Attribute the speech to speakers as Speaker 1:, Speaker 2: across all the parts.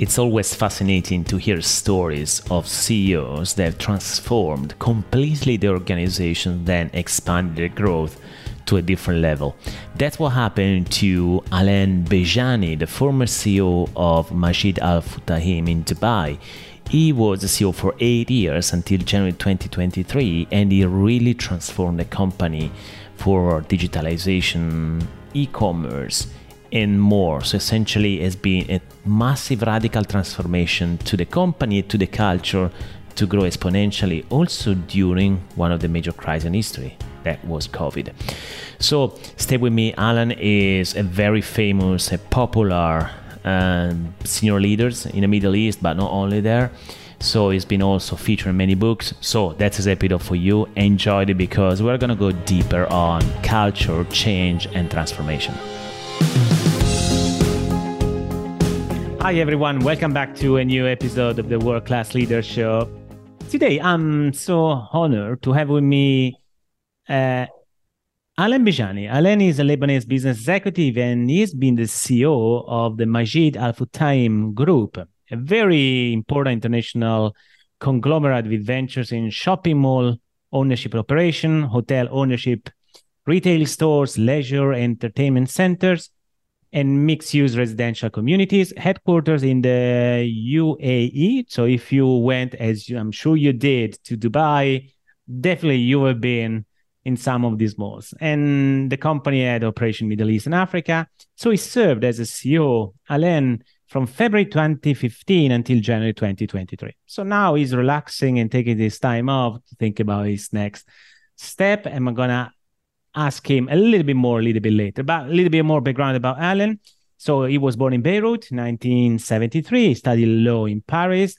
Speaker 1: It's always fascinating to hear stories of CEOs that transformed completely the organization, then expanded their growth to a different level. That's what happened to Alain Bejjani, the former CEO of Majid Al Futtaim in Dubai. He was the CEO for eight years until January 2023, and he really transformed the company for digitalization, e commerce and more. So essentially, it's been a massive radical transformation to the company, to the culture, to grow exponentially. Also during one of the major crises in history, that was COVID. So stay with me. Alan is a very famous, a popular um, senior leaders in the Middle East, but not only there. So he's been also featured in many books. So that's his episode for you. Enjoy it because we're gonna go deeper on culture, change, and transformation. Hi, everyone. Welcome back to a new episode of the World Class Leader Show. Today, I'm so honored to have with me uh, Alain Bejjani. Alain is a Lebanese business executive and he's been the CEO of the Majid Al Futtaim Group, a very important international conglomerate with ventures in shopping mall ownership operation, hotel ownership, retail stores, leisure, entertainment centers, and mixed use residential communities, headquarters in the UAE. So if you went, as I'm sure you did, to Dubai, definitely you have been in some of these malls. And the company had operation Middle East and Africa. So he served as a CEO, Alain, from February 2015 until January 2023. So now he's relaxing and taking this time off to think about his next step. And I'm gonna ask him a little bit more a little bit later, but a little bit more background about Alain. So he was born in Beirut, 1973. He studied law in Paris.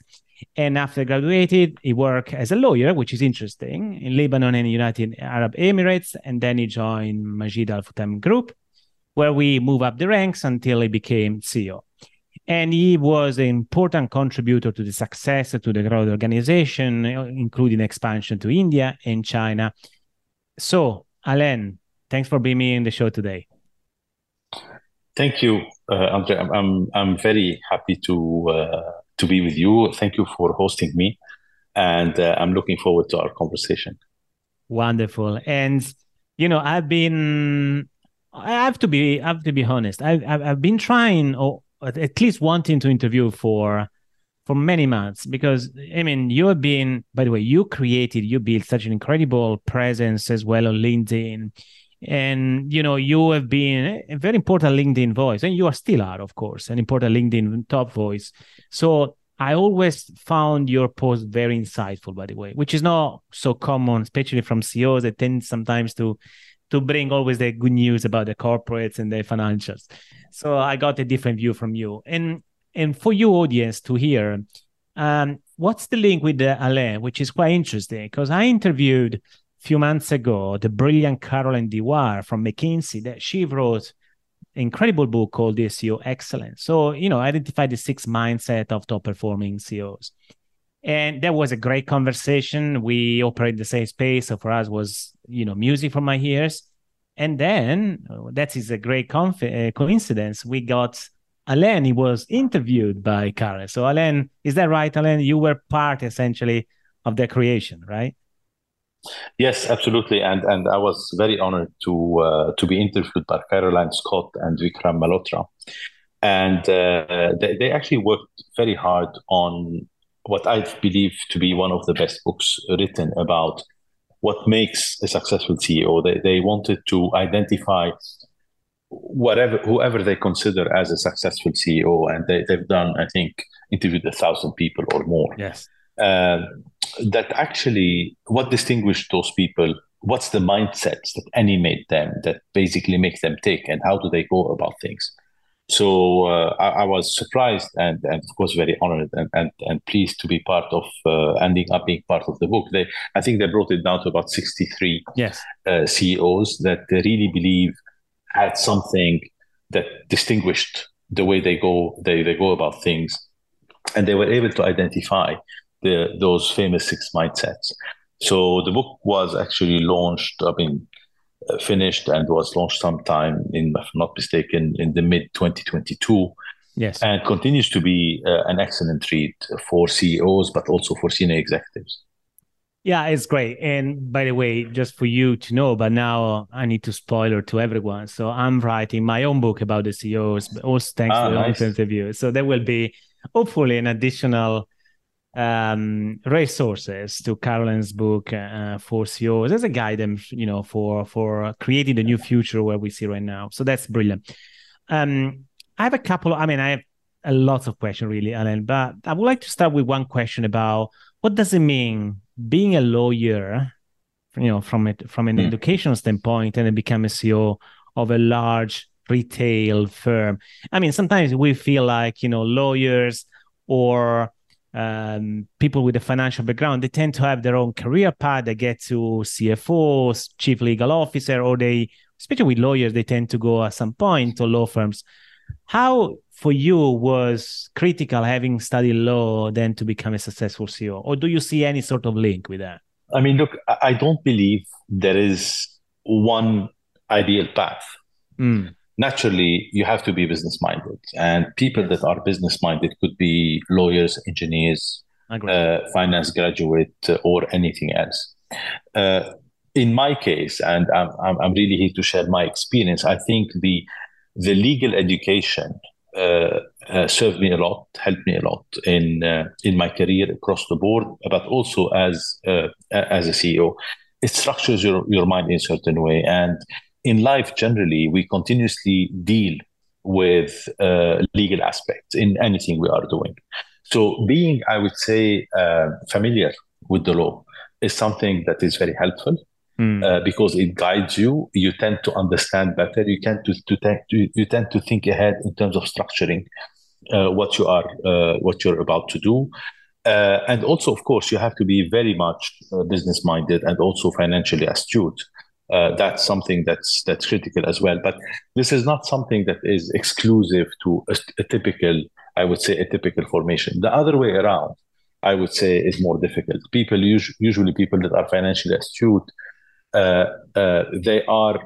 Speaker 1: And after graduated, he worked as a lawyer, which is interesting, in Lebanon and United Arab Emirates. And then he joined Majid Al Futtaim Group, where we move up the ranks until he became CEO. And he was an important contributor to the success to the growth organization, including expansion to India and China. So Alain, thanks for being me in the show today.
Speaker 2: Thank you, uh, Andre. I'm, I'm, I'm very happy to uh, to be with you. Thank you for hosting me, and uh, I'm looking forward to our conversation.
Speaker 1: Wonderful, and you know, I've been, I have to be, I have to be honest. I've I've, I've been trying, or at least wanting to interview for for many months because I mean you have been by the way you created you built such an incredible presence as well on LinkedIn. And you know you have been a very important LinkedIn voice and you are still are of course an important LinkedIn top voice. So I always found your post very insightful by the way which is not so common especially from CEOs that tend sometimes to to bring always the good news about the corporates and the financials. So I got a different view from you. And and for you audience to hear, um, what's the link with the Alain, which is quite interesting because I interviewed a few months ago the brilliant Caroline Dewar from McKinsey that she wrote incredible book called the CEO Excellence. So, you know, identify the six mindset of top performing CEOs. And that was a great conversation. We operate the same space. So for us was, you know, music for my ears. And then that is a great conf- uh, coincidence. We got Alain he was interviewed by Karen. So Alain, is that right, Alain? You were part essentially of the creation, right?
Speaker 2: Yes, absolutely, and and I was very honored to uh, to be interviewed by Caroline Scott and Vikram Malhotra, and uh, they, they actually worked very hard on what I believe to be one of the best books written about what makes a successful CEO. They they wanted to identify whatever whoever they consider as a successful CEO, and they, they've done, I think, interviewed a thousand people or more.
Speaker 1: Yes.
Speaker 2: Uh, that actually, what distinguished those people? What's the mindsets that animate them, that basically make them tick, and how do they go about things? So uh, I, I, was surprised and, and of course very honored and, and, and pleased to be part of uh, ending up being part of the book. They, I think they brought it down to about 63
Speaker 1: yes.
Speaker 2: uh, CEOs that really believe had something that distinguished the way they go they, they go about things and they were able to identify the those famous six mindsets so the book was actually launched i mean uh, finished and was launched sometime in if i'm not mistaken in the mid 2022
Speaker 1: Yes.
Speaker 2: And continues to be uh, an excellent read for CEOs, but also for senior executives.
Speaker 1: Yeah, it's great. And by the way, just for you to know, but now I need to spoiler to everyone. So I'm writing my own book about the CEOs, but also thanks ah, to the nice. interview. So there will be hopefully an additional um, resources to Caroline's book uh, for CEOs as a guidance, you know, for for creating the new future where we see right now. So that's brilliant. Um, I have a couple. I mean, I have a lot of questions really, Alan, but I would like to start with one question about what does it mean being a lawyer, you know, from it from an mm. educational standpoint, and then become a CEO of a large retail firm. I mean, sometimes we feel like you know lawyers or um, people with a financial background they tend to have their own career path. They get to CFO, chief legal officer, or they, especially with lawyers, they tend to go at some point to law firms. How for you was critical having studied law then to become a successful CEO? Or do you see any sort of link with that?
Speaker 2: I mean, look, I don't believe there is one ideal path. Mm. Naturally, you have to be business minded, and people that are business minded could be lawyers, engineers, uh, finance graduate, uh, or anything else. Uh, in my case, and I'm, I'm really here to share my experience, I think the the legal education served me a lot, helped me a lot in uh, in my career across the board, but also as uh, as a CEO. It structures your, your mind in a certain way, and in life generally, we continuously deal with uh, legal aspects in anything we are doing. So, being, I would say, uh, familiar with the law is something that is very helpful mm. uh, because it guides you. You tend to understand better. You tend to, to, to you tend to think ahead in terms of structuring uh, what you are uh, what you're about to do. Uh, and also, of course, you have to be very much uh, business minded and also financially astute. Uh, that's something that's that's critical as well. But this is not something that is exclusive to a, a typical, I would say, a typical formation. The other way around, I would say, is more difficult. People usually people that are financially astute they are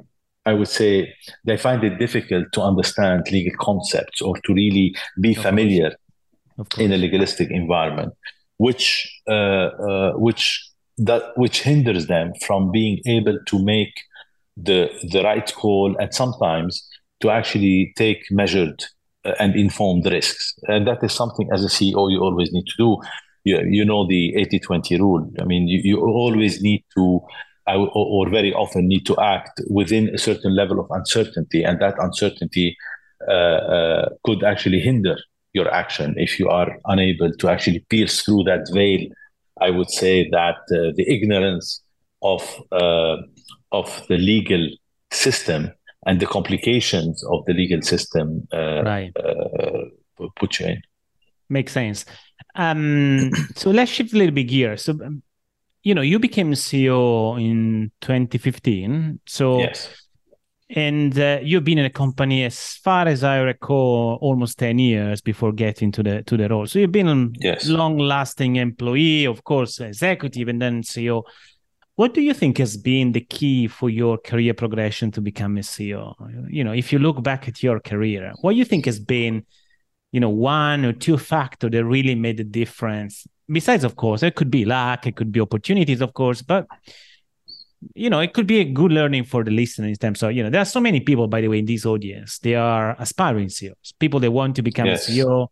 Speaker 2: I would say they find it difficult to understand legal concepts or to really be of familiar in a legalistic environment, which uh, uh, which that which hinders them from being able to make the the right call and sometimes to actually take measured uh, and informed risks. And that is something as a CEO you always need to do. You, you know the 80-20 rule. I mean, you, you always need to or, or, very often need to act within a certain level of uncertainty, and that uncertainty uh, uh, could actually hinder your action if you are unable to actually pierce through that veil. I would say that uh, the ignorance of uh, of the legal system and the complications of the legal system uh, right. Uh, put you in.
Speaker 1: Makes sense. Um, so let's shift a little bit gear. So um, you know, you became CEO in 2015. So,
Speaker 2: yes.
Speaker 1: And uh, you've been in a company, as far as I recall, almost 10 years before getting to the to the role. So you've been a yes. long-lasting employee, of course, executive, and then CEO. What do you think has been the key for your career progression to become a CEO? You know, if you look back at your career, what do you think has been, you know, one or two factor that really made a difference besides, of course, it could be luck, it could be opportunities, of course, but you know, it could be a good learning for the listener in terms of, you know, there are so many people, by the way, in this audience. They are aspiring CEOs, people that want to become yes. a CEO,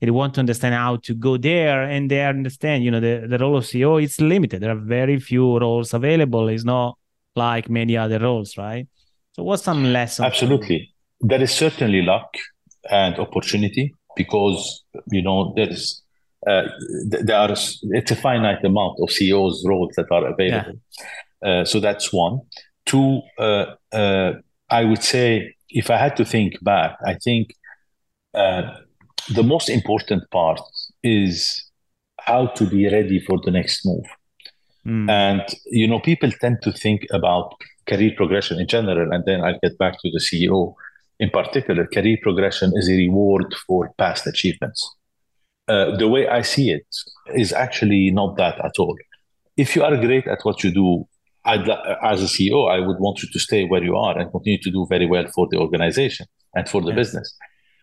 Speaker 1: they want to understand how to go there, and they understand, you know, the, the role of CEO is limited. There are very few roles available. It's not like many other roles, right? So, what's some lessons?
Speaker 2: Absolutely. There is certainly luck and opportunity because, you know, there's uh, there are it's a finite amount of CEOs roles that are available. Yeah. Uh, so that's one. Two, uh, uh, I would say if I had to think back, I think uh, the most important part is how to be ready for the next move. Mm. And you know, people tend to think about career progression in general, and then I'll get back to the CEO in particular. Career progression is a reward for past achievements. Uh, the way I see it is actually not that at all. If you are great at what you do, I'd, as a CEO, I would want you to stay where you are and continue to do very well for the organization and for the business.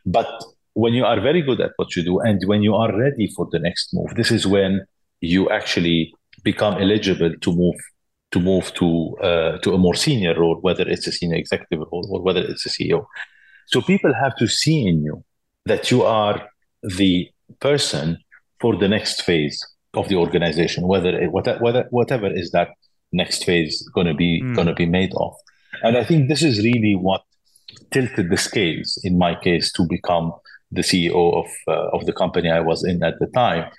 Speaker 2: But when you are very good at what you do and when you are ready for the next move, this is when you actually become eligible to move to move to uh, to a more senior role, whether it's a senior executive role or whether it's a CEO. So people have to see in you that you are the person for the next phase of the organization, whether it, whatever whatever is that next phase going to be mm. going to be made of. And I think this is really what tilted the scales in my case to become the CEO of uh, of the company I was in at the time.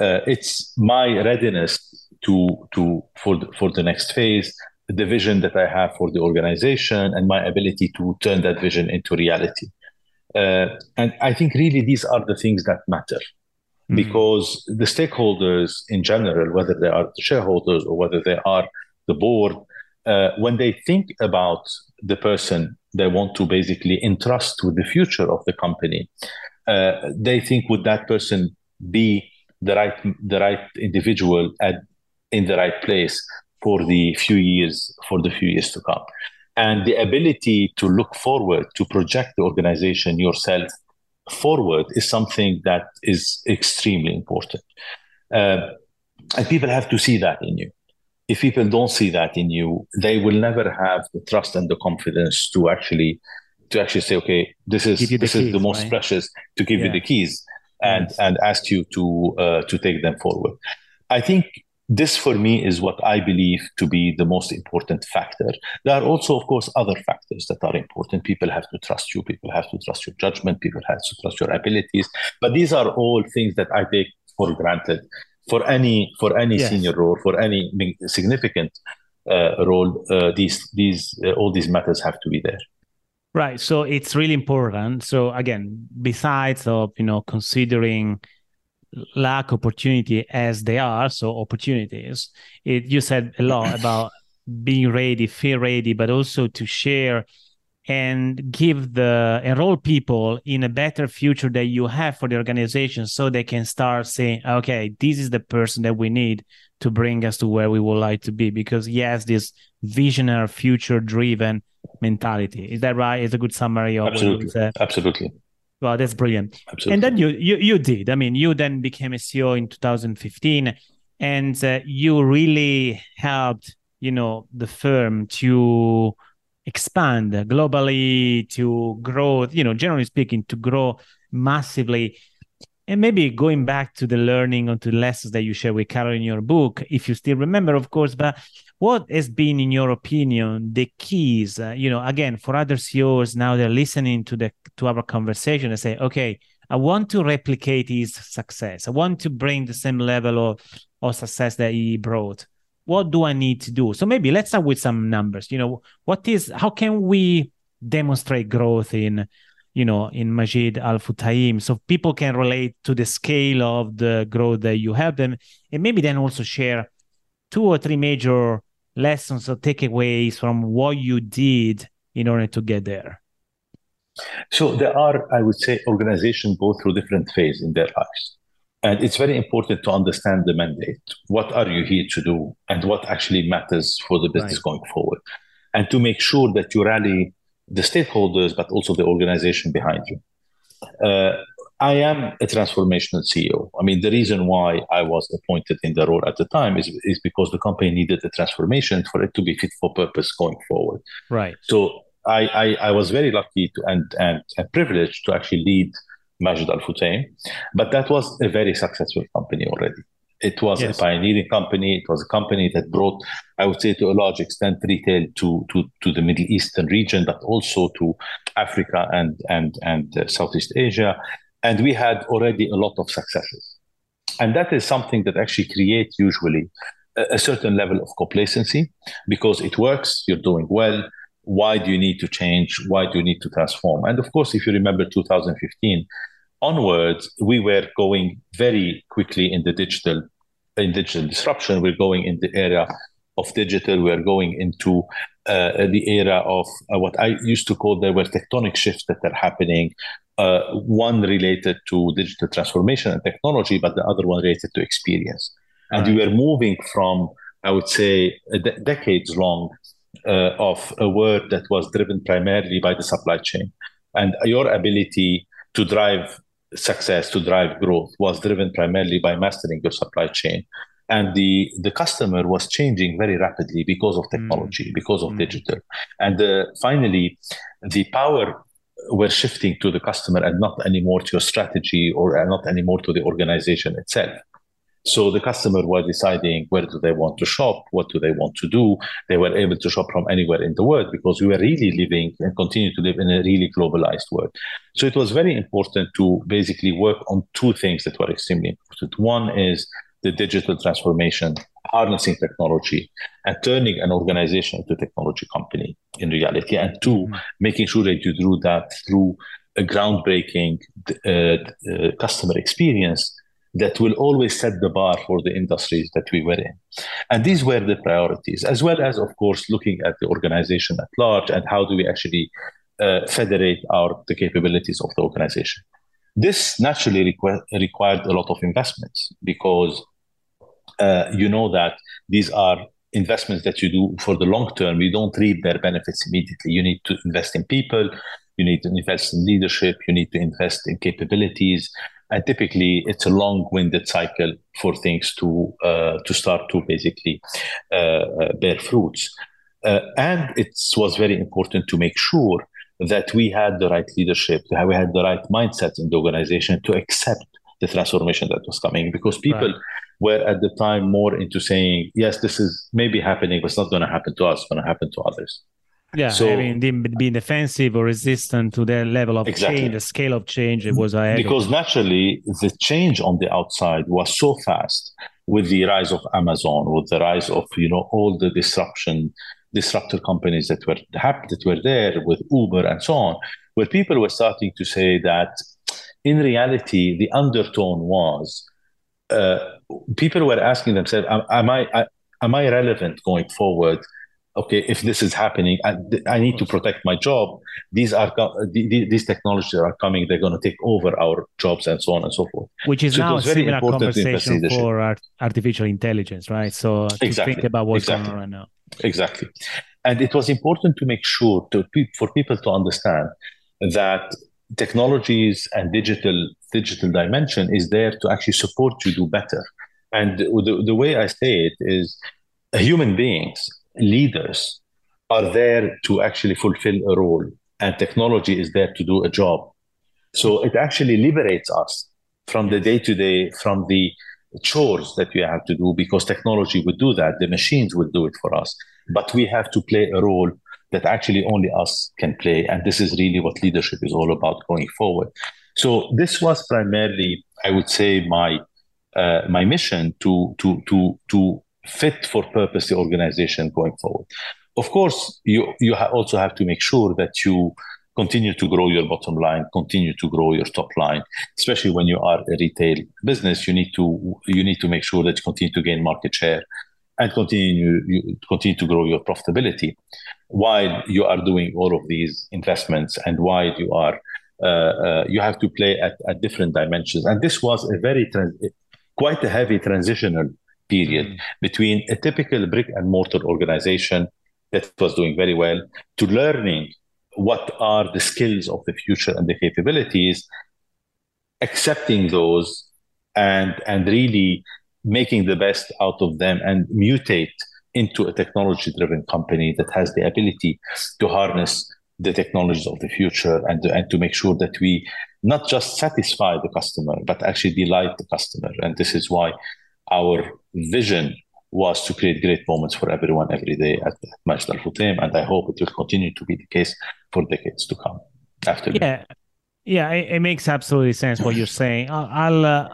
Speaker 2: Uh, it's my readiness to to for the, for the next phase, the vision that I have for the organization, and my ability to turn that vision into reality. Uh, and I think really these are the things that matter mm-hmm. because the stakeholders in general, whether they are the shareholders or whether they are the board, uh, when they think about the person they want to basically entrust with the future of the company, uh, they think would that person be the right the right individual at in the right place for the few years for the few years to come and the ability to look forward to project the organization yourself forward is something that is extremely important uh, and people have to see that in you if people don't see that in you they will never have the trust and the confidence to actually to actually say okay this is this keys, is the most right? precious to give yeah. you the keys and yes. and ask you to uh, to take them forward i think this for me is what I believe to be the most important factor. There are also, of course, other factors that are important. People have to trust you, people have to trust your judgment, people have to trust your abilities. But these are all things that I take for granted for any for any yes. senior role, for any significant uh, role. Uh, these these uh, all these matters have to be there.
Speaker 1: Right. So it's really important. So again, besides of you know considering lack opportunity as they are, so opportunities. It, you said a lot about being ready, feel ready, but also to share and give the enroll people in a better future that you have for the organization so they can start saying okay this is the person that we need to bring us to where we would like to be. Because yes this visionary future driven mentality. Is that right? It's a good summary of
Speaker 2: absolutely. absolutely
Speaker 1: Wow, that's brilliant. Absolutely. And then you, you you did. I mean, you then became a CEO in 2015, and uh, you really helped, you know, the firm to expand globally, to grow. You know, generally speaking, to grow massively. And maybe going back to the learning or to the lessons that you share with Carol in your book, if you still remember, of course, but what has been in your opinion the keys uh, you know again for other ceos now they're listening to the to our conversation and say okay i want to replicate his success. I want to bring the same level of, of success that he brought. What do i need to do? So maybe let's start with some numbers. You know what is how can we demonstrate growth in you know in majid al futtaim so people can relate to the scale of the growth that you have them. And maybe then also share two or three major lessons or takeaways from what you did in order to get there?
Speaker 2: So there are, I would say, organizations go through different phases in their lives. And it's very important to understand the mandate. What are you here to do? And what actually matters for the business right. going forward? And to make sure that you rally the stakeholders, but also the organization behind you. Uh, I am a transformational CEO. I mean, the reason why I was appointed in the role at the time is, is because the company needed a transformation for it to be fit for purpose going forward.
Speaker 1: Right.
Speaker 2: So I, I, I was very lucky to, and, and, and privileged to actually lead Majid Al Futtaim, but that was a very successful company already. It was yes. a pioneering company. It was a company that brought, I would say, to a large extent, retail to to, to the Middle Eastern region, but also to Africa and and and uh, Southeast Asia and we had already a lot of successes. And that is something that actually creates usually a, a certain level of complacency because it works, you're doing well. Why do you need to change? Why do you need to transform? And of course, if you remember 2015 onwards, we were going very quickly in the digital in digital disruption. We're going in the area of digital. We are going into uh, the era of uh, what I used to call there were tectonic shifts that are happening uh, one related to digital transformation and technology, but the other one related to experience. And right. we were moving from, I would say, de- decades long uh, of a work that was driven primarily by the supply chain. And your ability to drive success, to drive growth, was driven primarily by mastering your supply chain. And the, the customer was changing very rapidly because of technology, mm. because of mm. digital. And uh, finally, the power were shifting to the customer and not anymore to your strategy or not anymore to the organization itself. So the customer were deciding where do they want to shop, what do they want to do. They were able to shop from anywhere in the world because we were really living and continue to live in a really globalized world. So it was very important to basically work on two things that were extremely important. One is the digital transformation, harnessing technology, and turning an organization into a technology company in reality. And 2 mm-hmm. making sure that you do that through a groundbreaking uh, uh, customer experience that will always set the bar for the industries that we were in. And these were the priorities, as well as, of course, looking at the organization at large and how do we actually uh, federate our the capabilities of the organization. This naturally requ- required a lot of investments because uh, you know that these are investments that you do for the long term. You don't reap their benefits immediately. You need to invest in people, you need to invest in leadership, you need to invest in capabilities, and typically it's a long-winded cycle for things to uh, to start to basically uh, uh, bear fruits. Uh, and it was very important to make sure that we had the right leadership, that we had the right mindset in the organization to accept the transformation that was coming, because people. Right. Were at the time more into saying, yes, this is maybe happening, but it's not going to happen to us, it's going to happen to others.
Speaker 1: Yeah, so, I mean, being defensive or resistant to the level of exactly. change, the scale of change, it was
Speaker 2: ahead because naturally the change on the outside was so fast with the rise of Amazon, with the rise of you know all the disruption, disruptor companies that were that were there with Uber and so on, where people were starting to say that in reality the undertone was uh, people were asking themselves, am, am I am I relevant going forward? Okay, if this is happening, I, I need to protect my job. These are these technologies are coming; they're going to take over our jobs and so on and so forth.
Speaker 1: Which is so now a similar conversation for art, artificial intelligence, right? So uh, to exactly. think about what's exactly. going on right now.
Speaker 2: Exactly, and it was important to make sure to for people to understand that technologies and digital digital dimension is there to actually support you do better. And the, the way I say it is human beings leaders are there to actually fulfill a role, and technology is there to do a job. So it actually liberates us from the day to day, from the chores that we have to do, because technology would do that. The machines will do it for us. But we have to play a role that actually only us can play. And this is really what leadership is all about going forward. So this was primarily, I would say, my uh, my mission to to to to fit for purpose the organization going forward. Of course, you you ha- also have to make sure that you continue to grow your bottom line, continue to grow your top line. Especially when you are a retail business, you need to you need to make sure that you continue to gain market share and continue you continue to grow your profitability while you are doing all of these investments and while you are uh, uh, you have to play at, at different dimensions. And this was a very trans- quite a heavy transitional period mm. between a typical brick and mortar organization that was doing very well to learning what are the skills of the future and the capabilities, accepting those and and really making the best out of them and mutate into a technology driven company that has the ability to harness the technologies of the future and to, and to make sure that we not just satisfy the customer but actually delight the customer and this is why our vision was to create great moments for everyone every day at Majid Al Futtaim, and I hope it will continue to be the case for decades to come. After
Speaker 1: yeah, me. yeah, it, it, makes absolutely sense what you're saying. I'll, I'll uh,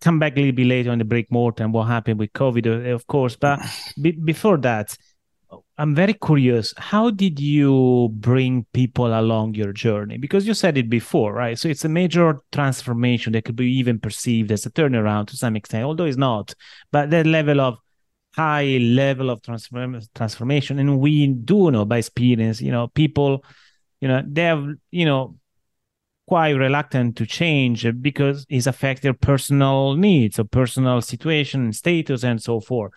Speaker 1: come back a little bit later on the break mortar and what happened with COVID, uh, of course. But be, before that, I'm very curious. How did you bring people along your journey? Because you said it before, right? So it's a major transformation that could be even perceived as a turnaround to some extent, although it's not. But that level of high level of transform- transformation, and we do know by experience, you know, people, you know, they have, you know, quite reluctant to change because it's affect their personal needs or personal situation, status, and so forth.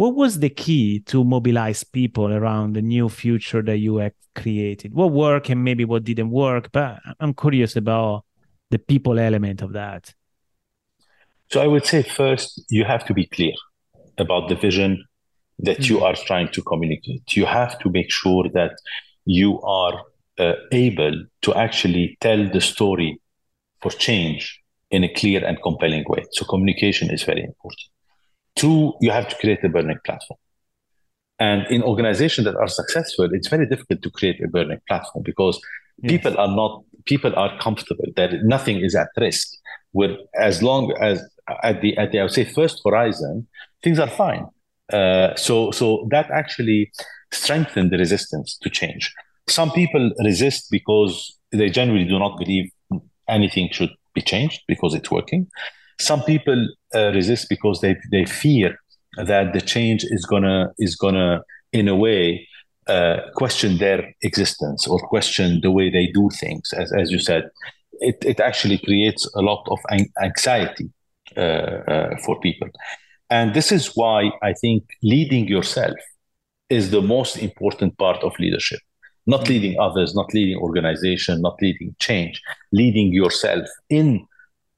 Speaker 1: What was the key to mobilize people around the new future that you had created? What worked and maybe what didn't work? But I'm curious about the people element of that?
Speaker 2: So I would say first, you have to be clear about the vision that mm-hmm. you hmm. are trying to communicate. You have to make sure that you are uh, able to actually tell the story for change in a clear and compelling way. So communication is very important. Two, you have to create a burning platform. And in organizations that are successful, it's very difficult to create a burning platform because yes. people are not people are comfortable that nothing is at risk. Where as long as at the at the I would say first horizon, things are fine. Uh, so so that actually strengthened the resistance to change. Some people resist because they generally do not believe anything should be changed because it's working. Some people uh, resist because they they fear that the change is gonna is gonna in a way uh, question their existence or question the way they do things. As as you said, it it actually creates a lot of anxiety uh, uh, for people, and this is why I think leading yourself is the most important part of leadership. Not leading others, not leading organization, not leading change, leading yourself in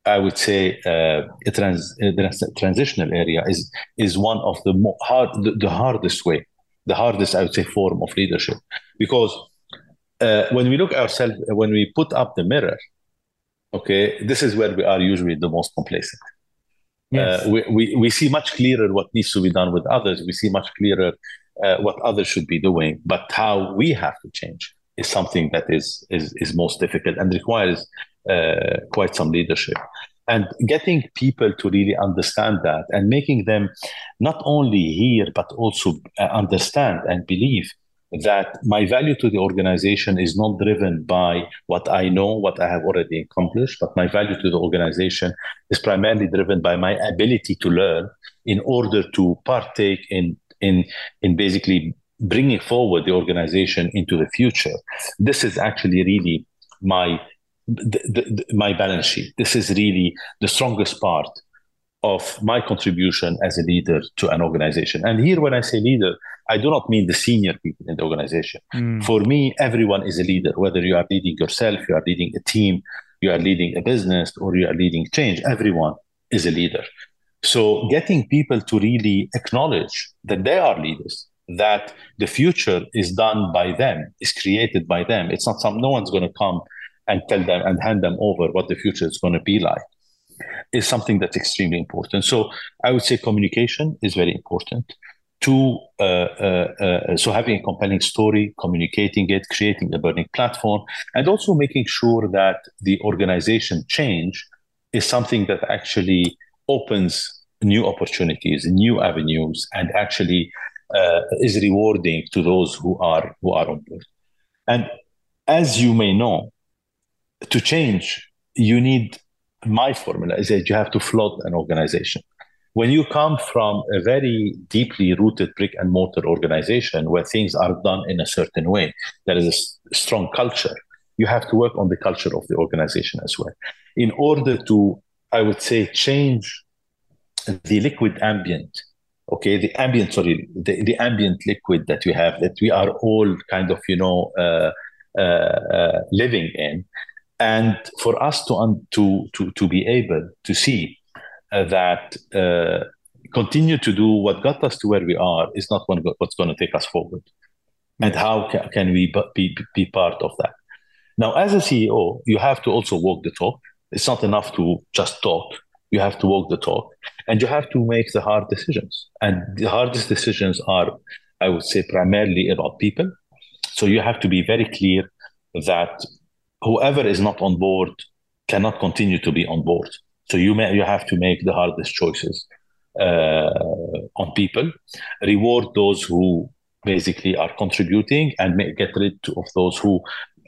Speaker 2: I would say uh, a trans, transitional area is is one of the more hard the, the, hardest way, the hardest I would say form of leadership, because uh, when we look ourselves, when we put up the mirror, okay, this is where we are usually the most complacent. Yes. Uh, we, we, we see much clearer what needs to be done with others. We see much clearer uh, what others should be doing, but how we have to change is something that is is is most difficult and requires uh, quite some leadership. And getting people to really understand that and making them not only hear, but also uh, understand and believe that my value to the organization is not driven by what I know, what I have already accomplished, but my value to the organization is primarily driven by my ability to learn in order to partake in in in basically bringing forward the organization into the future. This is actually really my the, the, my balance sheet. This is really the strongest part of my contribution as a leader to an organization. And here, when I say leader, I do not mean the senior people in the organization. Mm. For me, everyone is a leader, whether you are leading yourself, you are leading a team, you are leading a business, or you are leading change. Everyone is a leader. So, getting people to really acknowledge that they are leaders, that the future is done by them, is created by them. It's not some, no one's going to come and tell them and hand them over what the future is going to be like is something that's extremely important. So I would say communication is very important. To uh, uh, uh, so having a compelling story, communicating it, creating a burning platform, and also making sure that the organization change is something that actually opens new opportunities, new avenues, and actually Uh, is rewarding to those who are who are on board. And as you may know, to change, you need my formula is that you have to flood an organization. When you come from a very deeply rooted brick and mortar organization where things are done in a certain way, there is a strong culture. You have to work on the culture of the organization as well. In order to, I would say, change the liquid ambient, okay, the ambient, sorry, the, the ambient liquid that we have, that we are all kind of, you know, uh, uh, uh, living in, and for us to un- to to to be able to see uh, that uh, continue to do what got us to where we are is not what's going to take us forward. And how ca- can we be, be part of that? Now as a ceo you have to also walk the talk. It's not enough to just talk you have to walk the talk and you have to make the hard decisions. And the hardest decisions are i would say primarily about people. So you have to be very clear that whoever is not on board cannot continue to be on board. So you may you have to make the hardest choices uh, on people, reward those who basically are contributing, and get rid of those who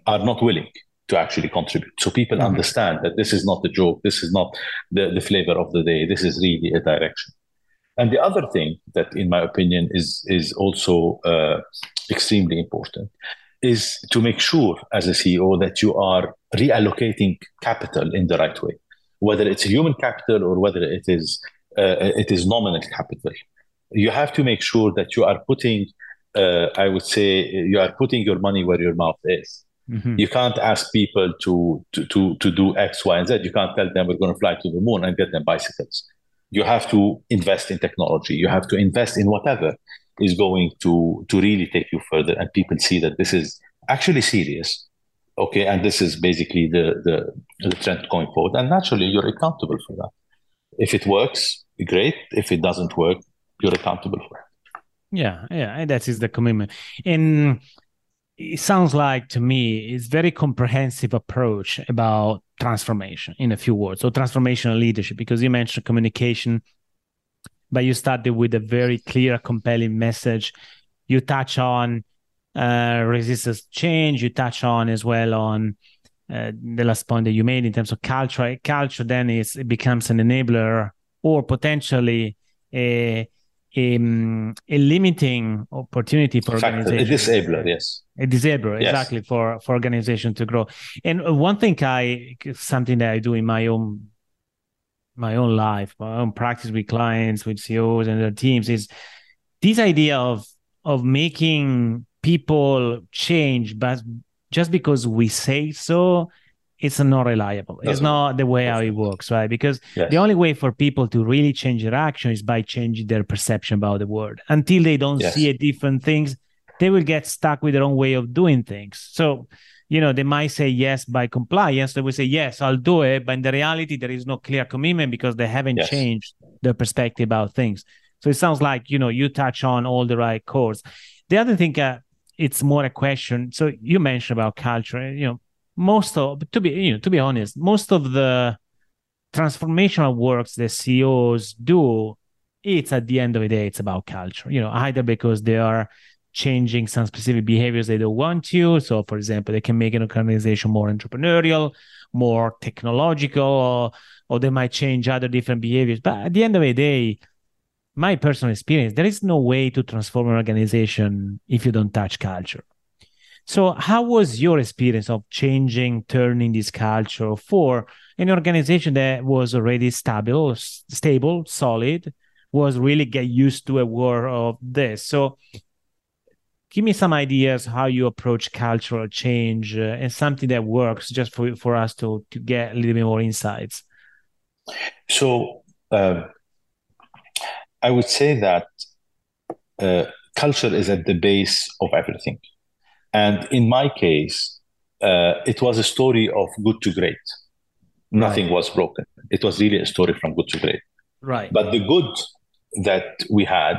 Speaker 2: are not willing to actually contribute. So people mm-hmm. understand that this is not the joke, this is not the, the flavor of the day, this is really a direction. And the other thing that, in my opinion, is is also uh, extremely important is to make sure as a CEO that you are reallocating capital in the right way, whether it's human capital or whether it is uh, it is nominal capital. You have to make sure that you are putting, uh, I would say, you are putting your money where your mouth is. Mm-hmm. You can't ask people to, to, to, to do X, Y, and Z. You can't tell them we're going to fly to the moon and get them bicycles. You have to invest in technology. You have to invest in whatever is going to, to really take you further. And people see that this is actually serious. Okay. And this is basically the, the, the trend going forward. And naturally, you're accountable for that. If it works, great. If it doesn't work, you're accountable for it.
Speaker 1: Yeah, yeah, that is the commitment. And it sounds like to me it's very comprehensive approach about transformation in a few words. So transformational leadership, because you mentioned communication, but you started with a very clear, compelling message. You touch on uh, resistance change. You touch on as well on uh, the last point that you made in terms of culture. Culture then is it becomes an enabler or potentially a a, a limiting opportunity for organization.
Speaker 2: A disabler, yes.
Speaker 1: A disabler, yes. exactly for for organization to grow. And uh, one thing I something that I do in my own my own life, my own practice with clients, with CEOs and their teams is this idea of of making people change, but just because we say so it's not reliable. That's it's not the way how it works, right? Because yes. the only way for people to really change their action is by changing their perception about the world. Until they don't yes. see different things, they will get stuck with their own way of doing things. So, you know, they might say yes by compliance. They will say, yes, I'll do it. But in the reality, there is no clear commitment because they haven't yes. changed their perspective about things. So it sounds like, you know, you touch on all the right chords. The other thing, uh, it's more a question. So you mentioned about culture, you know, most of to be you know to be honest most of the transformational works that ceos do it's at the end of the day it's about culture you know either because they are changing some specific behaviors they don't want to. So for example they can make an organization more entrepreneurial more technological or, or they might change other different behaviors. But at the end of the day my personal experience there is no way to transform an organization if you don't touch culture so, how was your experience of changing, turning this culture for an organization that was already stable, stable, solid, was really get used to a war of this? So, give me some ideas how you approach cultural change uh, and something that works, just for for us to to get a little bit more insights.
Speaker 2: So, uh, I would say that uh, culture is at the base of everything and in my case, uh, it was a story of good to great. Nothing right. was broken. It was really a story from good to great.
Speaker 1: Right.
Speaker 2: But the good that we had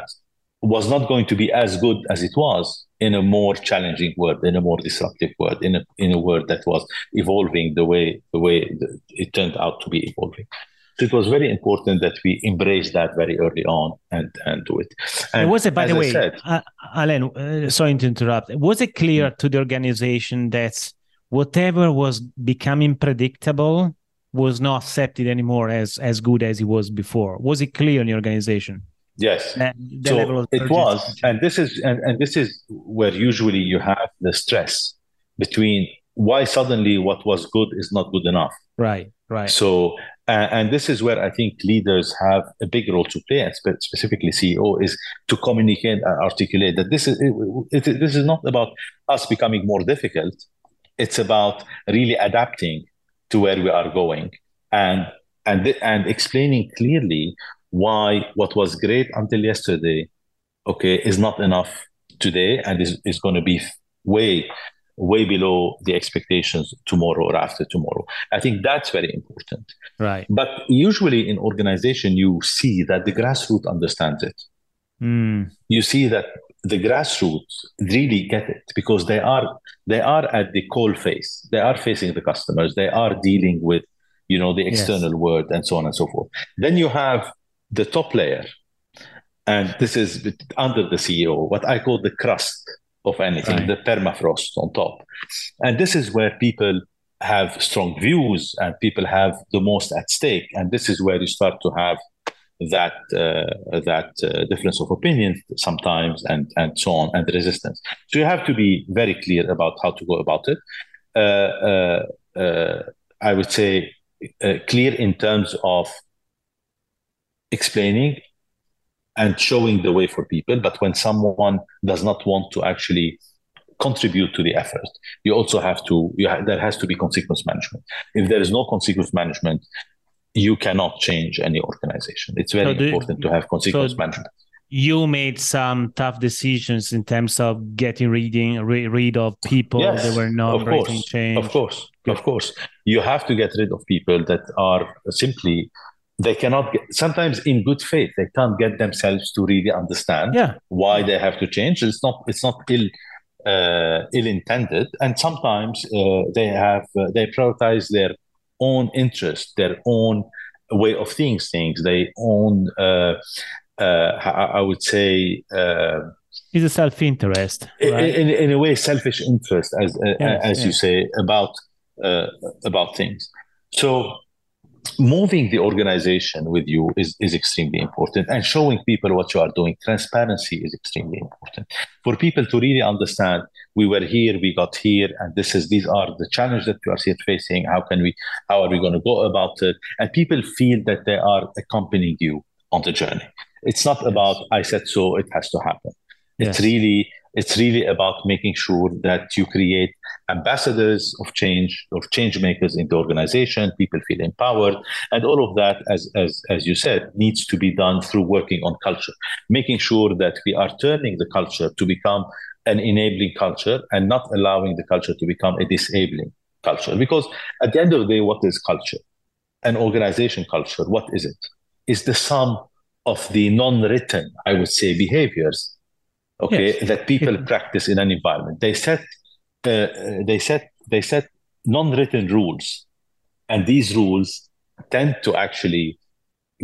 Speaker 2: was not going to be as good as it was in a more challenging world, in a more disruptive world, in a in a world that was evolving the way the way it turned out to be evolving. So it was very important that we embrace that very early on and, and do it. And
Speaker 1: was it, by the way, said, uh, Alain, uh, sorry to interrupt. Was it clear to the organization that whatever was becoming predictable was not accepted anymore as, as good as it was before? Was it clear in the organization?
Speaker 2: Yes. The, the so it was, and this is and, and this is where usually you have the stress between why suddenly what was good is not good enough.
Speaker 1: Right. Right.
Speaker 2: So uh, and this is where I think leaders have a big role to play, and spe- specifically CEO, is to communicate and articulate that this is it, it, this is not about us becoming more difficult. It's about really adapting to where we are going and and and explaining clearly why what was great until yesterday, okay, is not enough today, and is is going to be way way below the expectations tomorrow or after tomorrow. I think that's very important.
Speaker 1: Right.
Speaker 2: But usually in organization, you see that the grassroots understands it.
Speaker 1: Mm.
Speaker 2: You see that the grassroots really get it because they are they are at the coal face. They are facing the customers. They are dealing with you know the external yes. world and so on and so forth. Then you have the top layer, and this is under the CEO, what I call the crust of anything, right. the permafrost on top. And this is where people have strong views and people have the most at stake. And this is where you start to have that uh, that uh, difference of opinion sometimes and and so on and resistance. So you have to be very clear about how to go about it. Uh, uh, uh I would say uh, clear in terms of explaining and showing the way for people. But when someone does not want to actually contribute to the effort, you also have to, ha- there has to be consequence management. If there is no consequence management, you cannot change any organization. It's very so important to have consequence so management.
Speaker 1: You made some tough decisions in terms of getting reading re- rid of people yes, that were not breaking change.
Speaker 2: Of course, Good. of course, you have to get rid of people that are simply they cannot get sometimes in good faith they can't get themselves to really understand
Speaker 1: yeah.
Speaker 2: why they have to change it's not it's not ill uh, ill intended and sometimes uh, they have uh, they prioritize their own interest their own way of seeing things their own uh, uh, I would say uh,
Speaker 1: is a self-interest right?
Speaker 2: in, in, a way selfish interest as yes, as yes. you say about about things so moving the organization with you is, is extremely important and showing people what you are doing. Transparency is extremely important. For people to really understand we were here we got here and this is these are the challenges that we are here facing. How can we how are we going to go about it? And people feel that they are accompanying you on the journey. It's not yes. about i said so it has to happen. It's really it's really about making sure that you create ambassadors of change, of change makers in the organization. People feel empowered, and all of that, as as as you said, needs to be done through working on culture, making sure that we are turning the culture to become an enabling culture and not allowing the culture to become a disabling culture. Because at the end of the day, what is culture? An organization culture. What is it? Is the sum of the non-written, I would say, behaviors okay yes. that people practice in an environment they set uh, they set they set non-written rules. And these rules tend to actually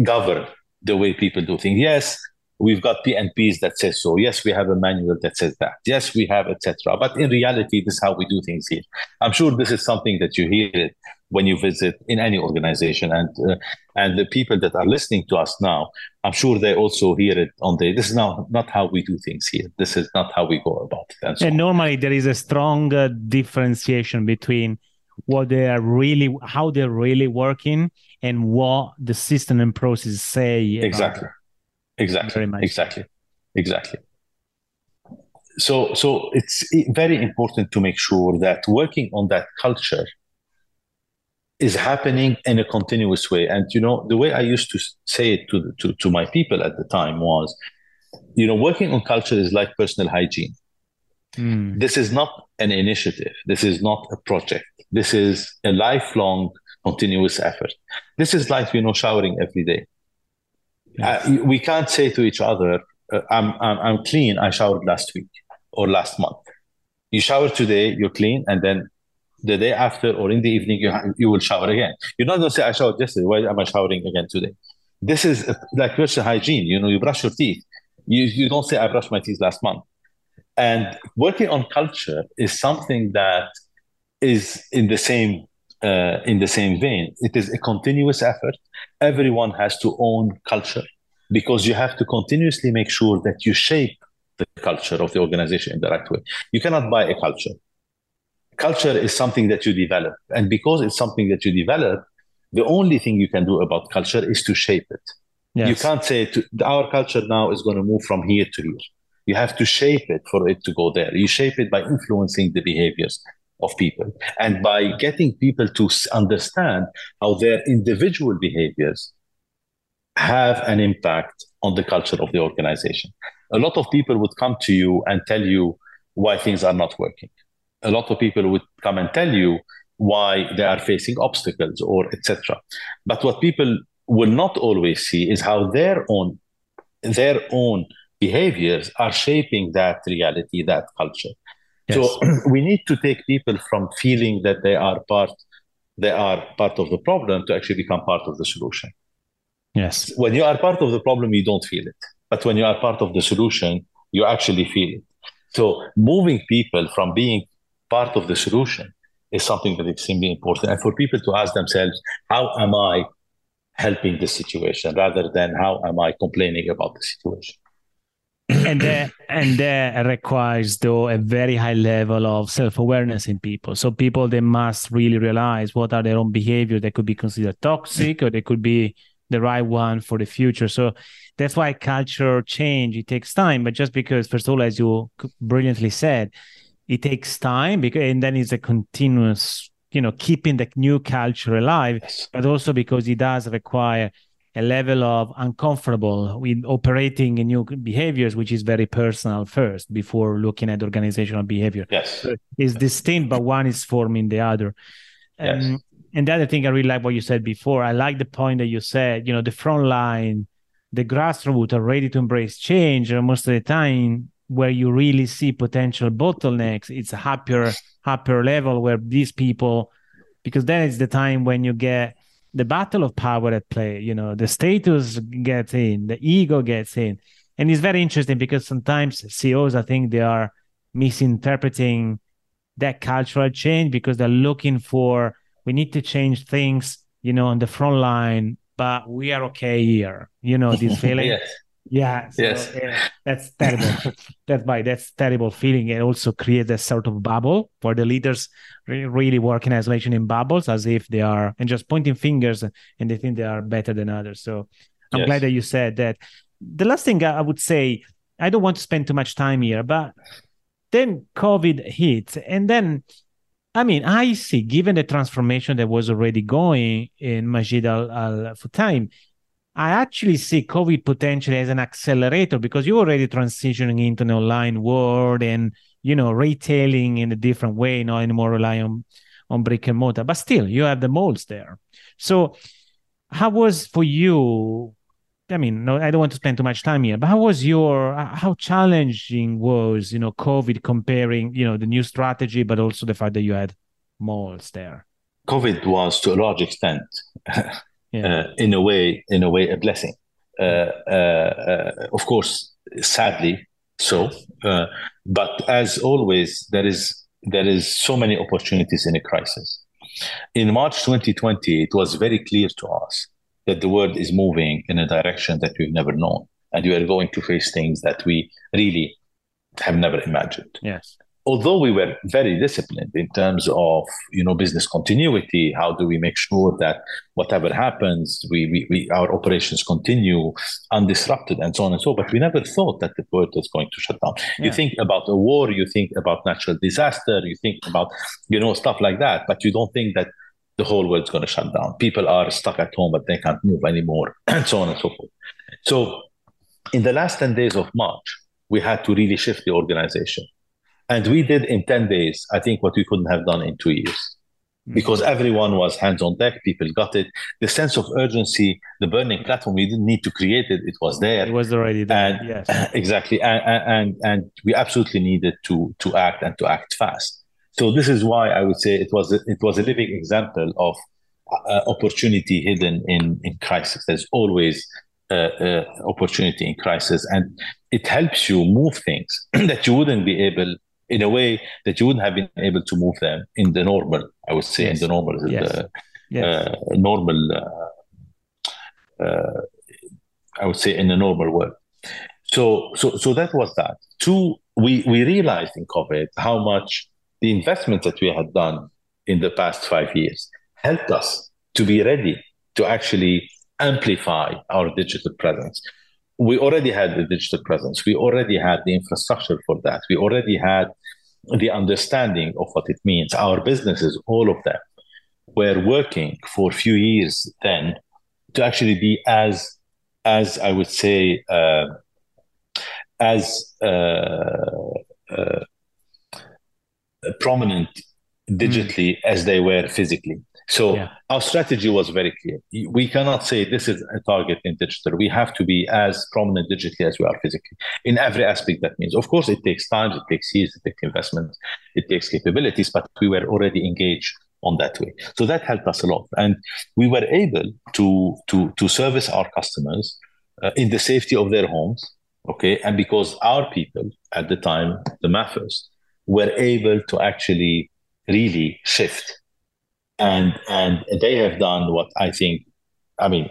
Speaker 2: govern the way people do things. Yes we've got PNPs that says so. Yes we have a manual that says that. Yes we have etc but in reality this is how we do things here. I'm sure this is something that you hear it when you visit in any organization. And uh, and the people that are listening to us now i'm sure they also hear it on the this is not not how we do things here. This is not how we go about it
Speaker 1: and, so and normally there is a strong uh, differentiation between what they are really how they're really working and what the system and process say
Speaker 2: exactly. Exactly. exactly. Exactly. So so it's very important to make sure that working on that culture is happening in a continuous way. And you know, the way I used to say it to, to, to my people at the time was, you know, working on culture is like personal hygiene. Mm. This is not an initiative. This is not a project. This is a lifelong, continuous effort. This is like you know, showering every day. Yes. Uh, we can't say to each other, uh, I'm, I'm, I'm clean. I showered last week or last month. You shower today, you're clean, and then the day after or in the evening you, you will shower again. You're not going to say, I showered yesterday. Why am I showering again today? This is like personal hygiene. You know, you brush your teeth. You, you don't say, I brushed my teeth last month. And working on culture is something that is in the same uh, in the same vein. It is a continuous effort. Everyone has to own culture because you have to continuously make sure that you shape the culture of the organization in the right way. You cannot buy a culture culture is something that you develop. And because it's something that you develop, the only thing you can do about culture is to shape it. Yes. You can't say to, our culture now is going to move from here to here. You have to shape it for it to go there. You shape it by influencing the behaviors of people and by getting people to understand how their individual behaviors have an impact on the culture of the organization. A lot of people would come to you and tell you why things are not working a lot of people would come and tell you why they are facing obstacles or etc. But what people will not always see is how their own their own behaviors are shaping that reality, that culture. Yes. So we need to take people from feeling that they are part they are part of the problem to actually become part of the solution.
Speaker 1: Yes.
Speaker 2: When you are part of the problem, you don't feel it. But when you are part of the solution, you actually feel it. So moving people from being part of the solution is something that is extremely important. And for people to ask themselves, how am I helping the situation rather than how am I complaining about the situation?
Speaker 1: and that and that requires though a very high level of self-awareness in people so people they must really realize what are their own behavior that could be considered toxic or they could be the right one for the future so that's why culture change it takes time but just because first of all as you brilliantly said it takes time because and then it's a continuous you know keeping the new culture alive yes. but also because it does require a level of uncomfortable with operating in new behaviors which is very personal first before looking at organizational behavior
Speaker 2: yes
Speaker 1: is distinct but one is forming the other
Speaker 2: yes. Um,
Speaker 1: and the other thing i really like what you said before i like the point that you said you know the front line the grassroots are ready to embrace change and most of the time where you really see potential bottlenecks it's a happier happier level where these people because then it's the time when you get the battle of power at play you know the status gets in the ego gets in and it's very interesting because sometimes ceos i think they are misinterpreting that cultural change because they're looking for we need to change things you know on the front line but we are okay here you know this feeling
Speaker 2: yes.
Speaker 1: Yeah.
Speaker 2: So, yes.
Speaker 1: Yeah, that's terrible. that's why that's terrible feeling. It also creates a sort of bubble where the leaders really work in isolation in bubbles as if they are and just pointing fingers and they think they are better than others. So I'm yes. glad that you said that. The last thing I would say, I don't want to spend too much time here, but then COVID hit. And then, I mean, I see, given the transformation that was already going in Majid Al, Al Futtaim, I actually see COVID potentially as an accelerator because you're already transitioning into an online world and you know retailing in a different way, not anymore rely on on brick and mortar. But still, you have the malls there. So, how was for you? I mean, no, I don't want to spend too much time here, but how was your uh, how challenging was you know COVID comparing you know the new strategy, but also the fact that you had malls there.
Speaker 2: COVID was to a large extent yeah. uh, in a way, in a way, a blessing. Uh, uh, uh of course, sadly so, uh, but as always, there is there is so many opportunities in a crisis. In March 2020, it was very clear to us that the world is moving in a direction that we've never known, and we are going to face things that we really have never imagined.
Speaker 1: Yes
Speaker 2: although we were very disciplined in terms of you know business continuity how do we make sure that whatever happens we, we, we, our operations continue undisrupted and so on and so but we never thought that the world was going to shut down. Yeah. you think about a war you think about natural disaster you think about you know stuff like that but you don't think that the whole world's going to shut down. People are stuck at home but they can't move anymore and so on and so forth. So in the last 10 days of march we had to really shift the organization and we did in 10 days, I think, what we couldn't have done in two years mm-hmm. because everyone was hands on deck. People got it. The sense of urgency, the burning platform, we didn't need to create it. It was there.
Speaker 1: It was already there.
Speaker 2: And, yes. Exactly. And, and, and we absolutely needed to, to act and to act fast. So this is why I would say it was a, it was a living example of uh, opportunity hidden in, in crisis. There's always uh, uh, opportunity in crisis, and it helps you move things that you wouldn't be able in a way that you wouldn't have been able to move them in the normal, I would say, yes. in the normal, yes. The, yes. Uh, normal, uh, uh, I would say, in the normal world. So, so, so that was that. Two, we we realized in COVID how much the investments that we had done in the past five years helped us to be ready to actually amplify our digital presence we already had the digital presence. We already had the infrastructure for that. We already had the understanding of what it means. Our businesses, all of them, were working for a few years then to actually be as, as I would say, uh, as uh, uh, prominent digitally mm. as they were physically. So yeah. our strategy was very clear. We cannot say this is a target in digital. We have to be as prominent digitally as we are physically in every aspect. That means, of course, it takes time, it takes years, it takes investment, it takes capabilities, but we were already engaged on that way. So that helped us a lot, and we were able to to to service our customers uh, in the safety of their homes. Okay, and because our people at the time, the MAFers, were able to actually really shift and and they have done what I think. I mean,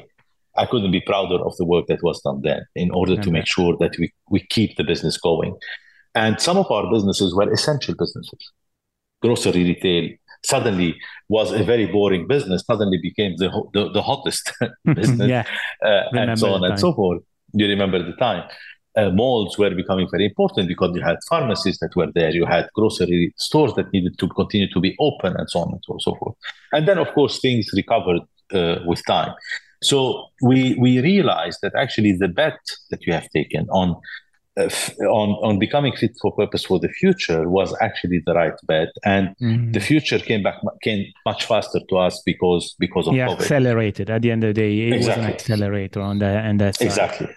Speaker 2: I couldn't be prouder of the work that was done then in order to make sure that we we keep the business going. And some of our businesses were essential businesses. Grocery retail suddenly was a very boring business. Suddenly became the the, the hottest business,
Speaker 1: yeah.
Speaker 2: uh, and so on and so forth. You remember the time. Uh, malls were becoming very important because you had pharmacies that were there, you had grocery stores that needed to continue to be open, and so on and so, so forth. And then, of course, things recovered uh, with time. So we we realized that actually the bet that you have taken on uh, on on becoming fit for purpose for the future was actually the right bet, and mm-hmm. the future came back came much faster to us because because of
Speaker 1: yeah,
Speaker 2: COVID.
Speaker 1: accelerated. At the end of the day, it exactly. was an accelerator on the and that's
Speaker 2: exactly.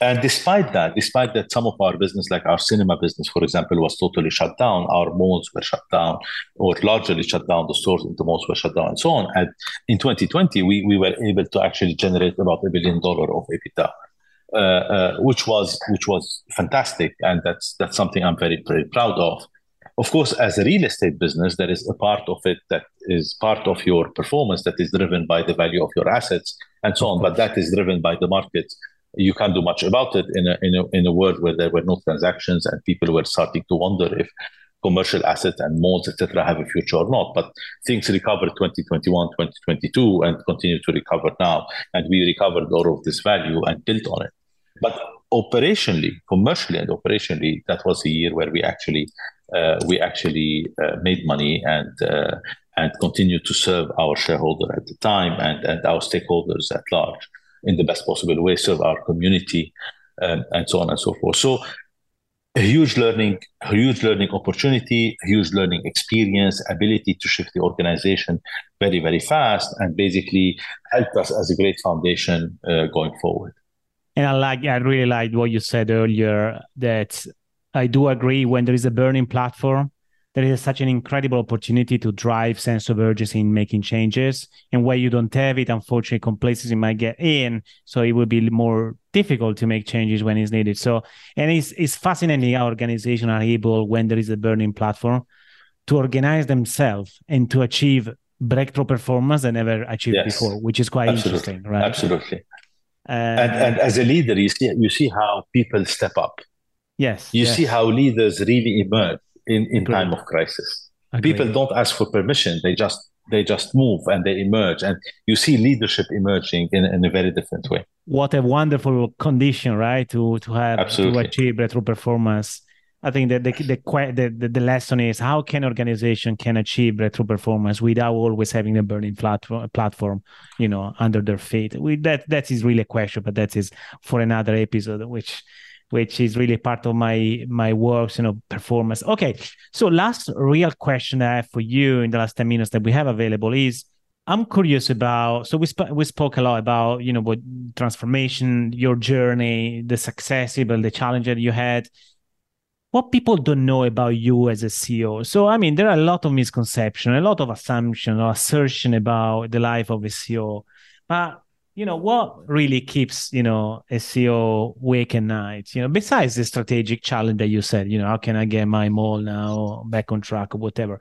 Speaker 2: And despite that, despite that, some of our business, like our cinema business, for example, was totally shut down. Our malls were shut down, or largely shut down. The stores in the malls were shut down, and so on. And in 2020, we, we were able to actually generate about a billion dollar of EBITDA, uh, uh, which was which was fantastic, and that's that's something I'm very very proud of. Of course, as a real estate business, there is a part of it that is part of your performance that is driven by the value of your assets and so on, but that is driven by the market you can't do much about it in a, in a, in a world where there were no transactions and people were starting to wonder if commercial assets and malls, etc., have a future or not. But things recovered 2021, 2022, and continue to recover now. And we recovered all of this value and built on it. But operationally, commercially and operationally, that was a year where we actually uh, we actually uh, made money and uh, and continued to serve our shareholder at the time and, and our stakeholders at large in the best possible way, serve our community, um, and so on and so forth. So a huge learning, a huge learning opportunity, huge learning experience, ability to shift the organization very, very fast, and basically helped us as a great foundation uh, going forward.
Speaker 1: And I like, I really liked what you said earlier that I do agree when there is a burning platform, there is such an incredible opportunity to drive sense of urgency in making changes. And where you don't have it, unfortunately, complacency might get in. So it will be more difficult to make changes when it's needed. So, and it's, it's fascinating how organizations are able, when there is a burning platform, to organize themselves and to achieve breakthrough performance they never achieved yes. before, which is quite Absolutely. interesting, right?
Speaker 2: Absolutely. Uh, and, and as a leader, you see, you see how people step up.
Speaker 1: Yes.
Speaker 2: You
Speaker 1: yes.
Speaker 2: see how leaders really emerge in, in time of crisis. Agreed. People don't ask for permission; they just they just move and they emerge, and you see leadership emerging in, in a very different way.
Speaker 1: What a wonderful condition, right? To to have Absolutely. to achieve breakthrough performance. I think that the the, the the lesson is how can organization can achieve breakthrough performance without always having a burning platform platform, you know, under their feet. We, that that is really a question, but that is for another episode, which which is really part of my my works, you know, performance. Okay, so last real question I have for you in the last ten minutes that we have available is. I'm curious about. So we sp- we spoke a lot about you know what transformation, your journey, the success, even the challenge that you had. What people don't know about you as a CEO. So I mean, there are a lot of misconceptions, a lot of assumption or assertion about the life of a CEO. But you know what really keeps you know a CEO awake at night. You know, besides the strategic challenge that you said, you know, how can I get my mall now back on track or whatever.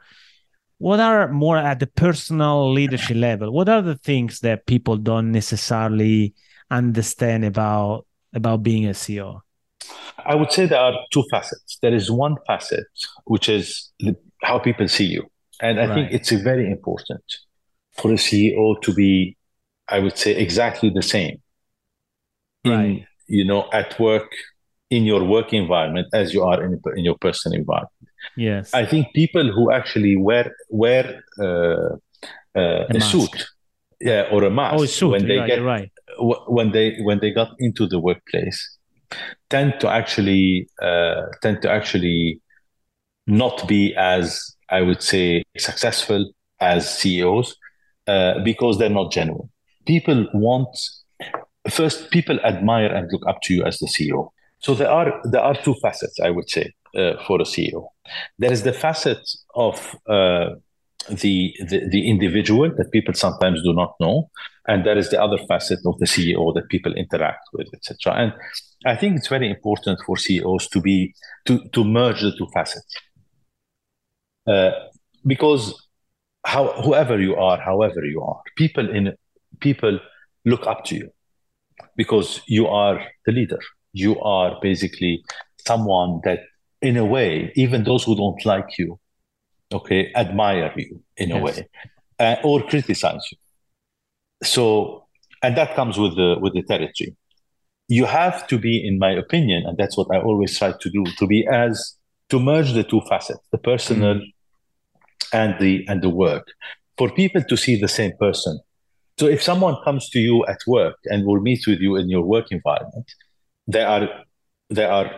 Speaker 1: What are more at the personal leadership level? What are the things that people don't necessarily understand about about being a CEO?
Speaker 2: I would say there are two facets. There is one facet which is how people see you, and I right. think it's very important for a CEO to be I would say exactly the same.
Speaker 1: Right. In,
Speaker 2: you know, at work, in your work environment as you are in, in your personal environment.
Speaker 1: Yes.
Speaker 2: I think people who actually wear wear uh, uh, a, a suit, yeah, or a mask
Speaker 1: oh, a suit.
Speaker 2: when
Speaker 1: they right, get right.
Speaker 2: when they when they got into the workplace, tend to actually uh, tend to actually not be as I would say successful as CEOs uh, because they're not genuine people want first people admire and look up to you as the CEO. So there are there are two facets, I would say, uh, for a CEO. There is the facet of uh, the, the, the individual that people sometimes do not know, and there is the other facet of the CEO that people interact with, etc. And I think it's very important for CEOs to be to to merge the two facets, uh, because how whoever you are, however you are, people in people look up to you because you are the leader. You are basically someone that, in a way, even those who don't like you, okay, admire you in a yes. way, uh, or criticize you. So, and that comes with the with the territory. you have to be, in my opinion, and that's what I always try to do, to be as to merge the two facets, the personal mm. and the and the work, for people to see the same person. So if someone comes to you at work and will meet with you in your work environment, they are they are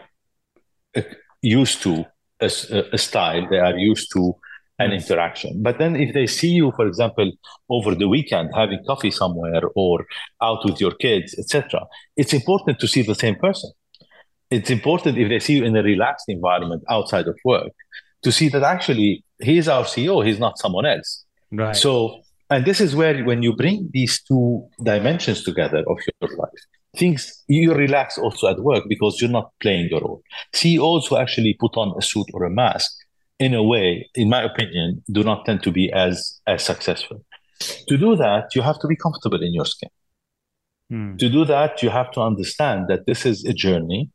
Speaker 2: uh, used to a, a style, they are used to an interaction. But then if they see you, for example, over the weekend having coffee somewhere or out with your kids, etc., it's important to see the same person. It's important if they see you in a relaxed environment outside of work to see that actually he's our CEO, he's not someone else.
Speaker 1: Right.
Speaker 2: So, and this is where when you bring these two dimensions together of your life, things you relax also at work because you're not playing your role. CEOs who actually put on a suit or a mask in a way, in my opinion, do not tend to be as as successful. To do that, you have to be comfortable in your skin. Hmm. To do that, you have to understand that this is a journey,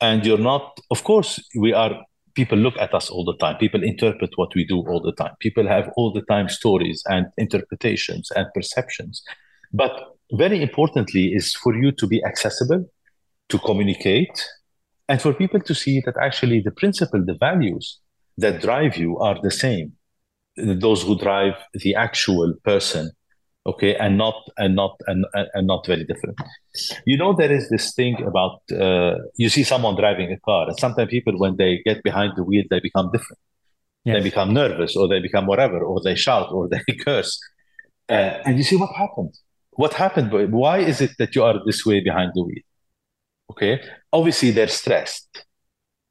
Speaker 2: and you're not. Of course, we are. People look at us all the time. People interpret what we do all the time. People have all the time stories and interpretations and perceptions. But very importantly, is for you to be accessible, to communicate, and for people to see that actually the principle, the values that drive you are the same those who drive the actual person okay and not and not and, and not very different. You know there is this thing about uh, you see someone driving a car and sometimes people when they get behind the wheel they become different. Yes. they become nervous or they become whatever or they shout or they curse. Uh, and you see what happened. What happened why is it that you are this way behind the wheel? Okay obviously they're stressed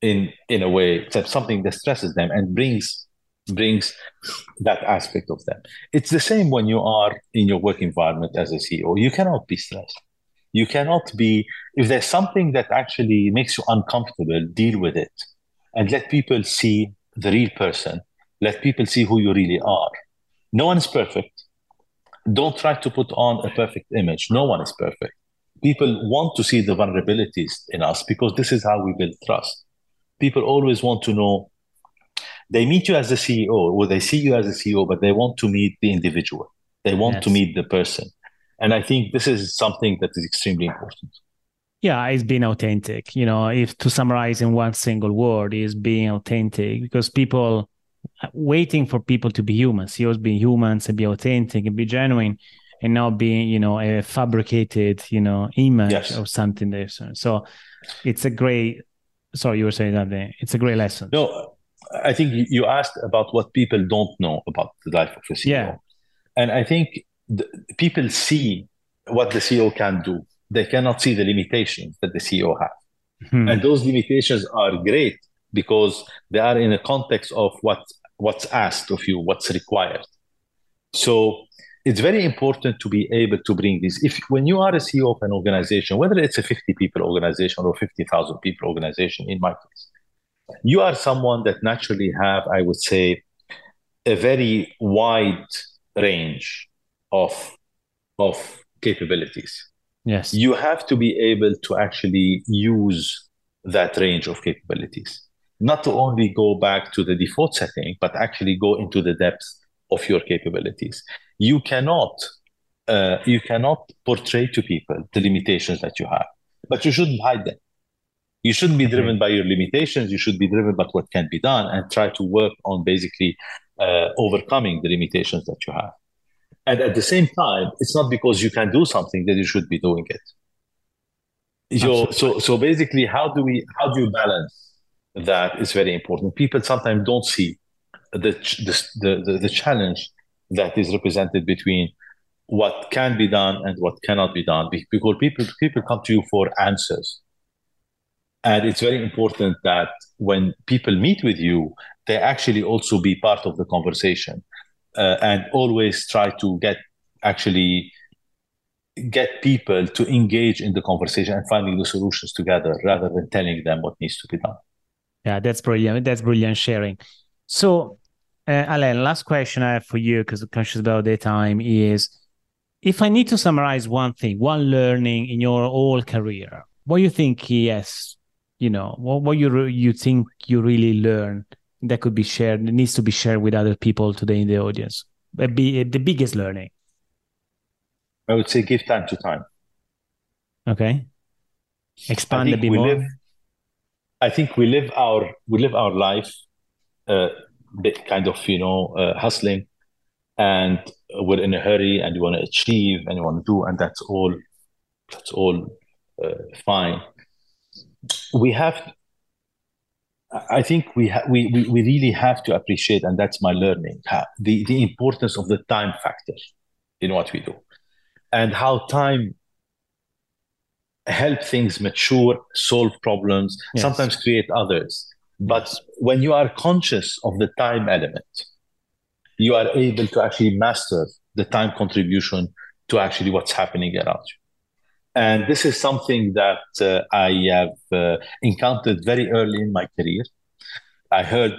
Speaker 2: in in a way that something that stresses them and brings brings that aspect of them. It's the same when you are in your work environment as a CEO. You cannot be stressed. You cannot be if there's something that actually makes you uncomfortable, deal with it and let people see the real person. Let people see who you really are. No one is perfect. Don't try to put on a perfect image. No one is perfect. People want to see the vulnerabilities in us because this is how we build trust people always want to know they meet you as a CEO or they see you as a CEO, but they want to meet the individual. They want yes. to meet the person. And I think this is something that is extremely important.
Speaker 1: Yeah, it's being authentic. You know, if to summarize in one single word is being authentic because people waiting for people to be human, CEOs being humans and be authentic and be genuine and not being, you know, a fabricated, you know, image yes. or something there. So it's a great sorry, you were saying that it's a great lesson.
Speaker 2: No, I think you asked about what people don't know about the life of a CEO. Yeah. And I think people see what the CEO can do. They cannot see the limitations that the CEO has. Hmm. And those limitations are great because they are in a context of what what's asked of you, what's required. So it's very important to be able to bring this. If when you are a CEO of an organization, whether it's a 50 people organization or 50,000 people organization, in my case, you are someone that naturally have, I would say, a very wide range of of capabilities.
Speaker 1: Yes,
Speaker 2: you have to be able to actually use that range of capabilities, not to only go back to the default setting, but actually go into the depth of your capabilities you cannot uh, you cannot portray to people the limitations that you have, but you shouldn't hide them. You shouldn't be driven by your limitations. You should be driven by what can be done and try to work on basically uh, overcoming the limitations that you have. And at the same time, it's not because you can do something that you should be doing it. So, so, so basically, how do we how do you balance that is very important. People sometimes don't see the the, the, the challenge that is represented between what can be done and what cannot be done because people people come to you for answers and it's very important that when people meet with you they actually also be part of the conversation uh, and always try to get actually get people to engage in the conversation and finding the solutions together rather than telling them what needs to be done.
Speaker 1: Yeah that's brilliant. That's brilliant sharing. So uh, last question I have for you, because I'm conscious about the time, is if I need to summarize one thing, one learning in your whole career, what do you think yes, you know, what, what you you think you really learned that could be shared, needs to be shared with other people today in the audience? Be the biggest learning.
Speaker 2: I would say give time to time.
Speaker 1: Okay. expand a bit more?
Speaker 2: Live, I think we live our we live our life, uh, bit kind of you know uh, hustling, and we're in a hurry and you want to achieve and you want to do, and that's all. That's all uh, fine. We have. I think we, ha- we we we really have to appreciate, and that's my learning, the the importance of the time factor in what we do, and how time help things mature, solve problems, yes. sometimes create others. But when you are conscious of the time element, you are able to actually master the time contribution to actually what's happening around you. And this is something that uh, I have uh, encountered very early in my career. I heard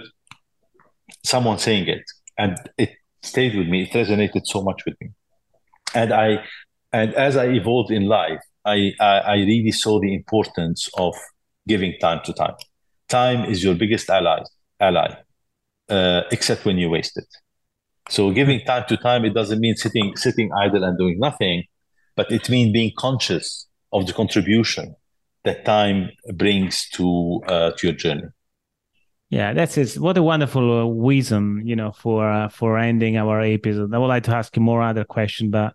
Speaker 2: someone saying it, and it stayed with me. It resonated so much with me. And I, and as I evolved in life, I, I, I really saw the importance of giving time to time. Time is your biggest ally, ally, uh, except when you waste it. So giving time to time, it doesn't mean sitting sitting idle and doing nothing, but it means being conscious of the contribution that time brings to uh, to your journey.
Speaker 1: Yeah, that's it. What a wonderful uh, wisdom, you know, for uh, for ending our episode. I would like to ask you more other question, but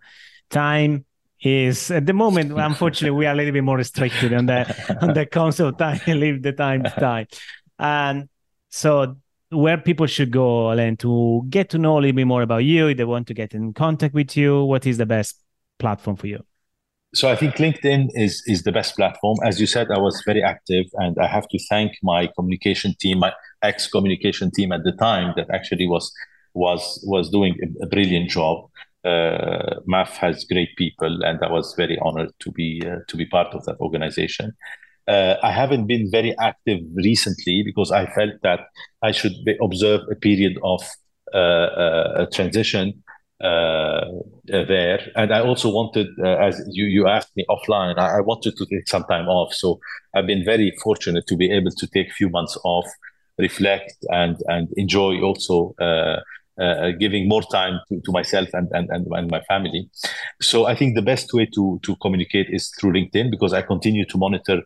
Speaker 1: time is at the moment, unfortunately, we are a little bit more restricted on the on the concept of time. Leave the time to time, and so where people should go, and to get to know a little bit more about you, if they want to get in contact with you, what is the best platform for you?
Speaker 2: So I think LinkedIn is is the best platform. As you said, I was very active, and I have to thank my communication team, my ex communication team at the time that actually was was was doing a, brilliant job. Uh, MAF has great people, and I was very honored to be uh, to be part of that organization. Uh, I haven't been very active recently because I felt that I should be, observe a period of uh, uh, transition uh, there. And I also wanted, uh, as you, you asked me offline, I, I, wanted to take some time off. So I've been very fortunate to be able to take a few months off, reflect, and and enjoy also. Uh, uh giving more time to, to myself and, and, and, and my family. So I think the best way to, to communicate is through LinkedIn because I continue to monitor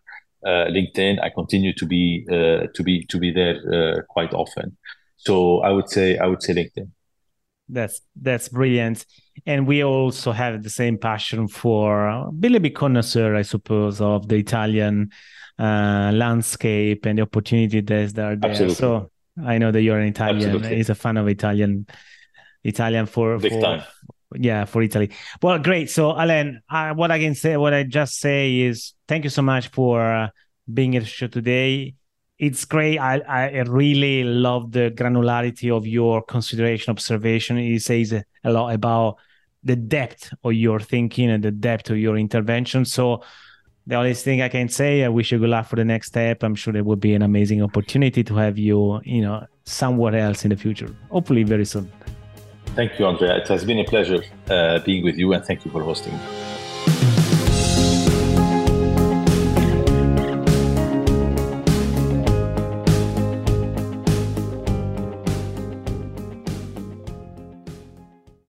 Speaker 2: uh, LinkedIn. I continue to be uh, to be to be there quite often. So I would say I would say LinkedIn.
Speaker 1: That's that's brilliant. And we also have the same passion for uh, be a connoisseur, I suppose, of the Italian uh, landscape and the opportunity that are there. Absolutely. So I know that you're an Italian. Absolutely. He's a fan of Italian, Italian for,
Speaker 2: Big
Speaker 1: for
Speaker 2: time.
Speaker 1: yeah for Italy. Well, great. So Alain, uh, what I can say, what I just say is, thank you so much for uh, being at the show today it's great. I, I really love the granularity of your consideration, observation. It says a lot about the depth of your thinking and the depth of your intervention. So the only thing I can say, I wish you good luck for the next step. I'm sure it would be an amazing opportunity to have you, you know, somewhere else in the future. Hopefully very soon.
Speaker 2: Thank you, Andrea. It has been a pleasure uh, being with you, and thank you for hosting.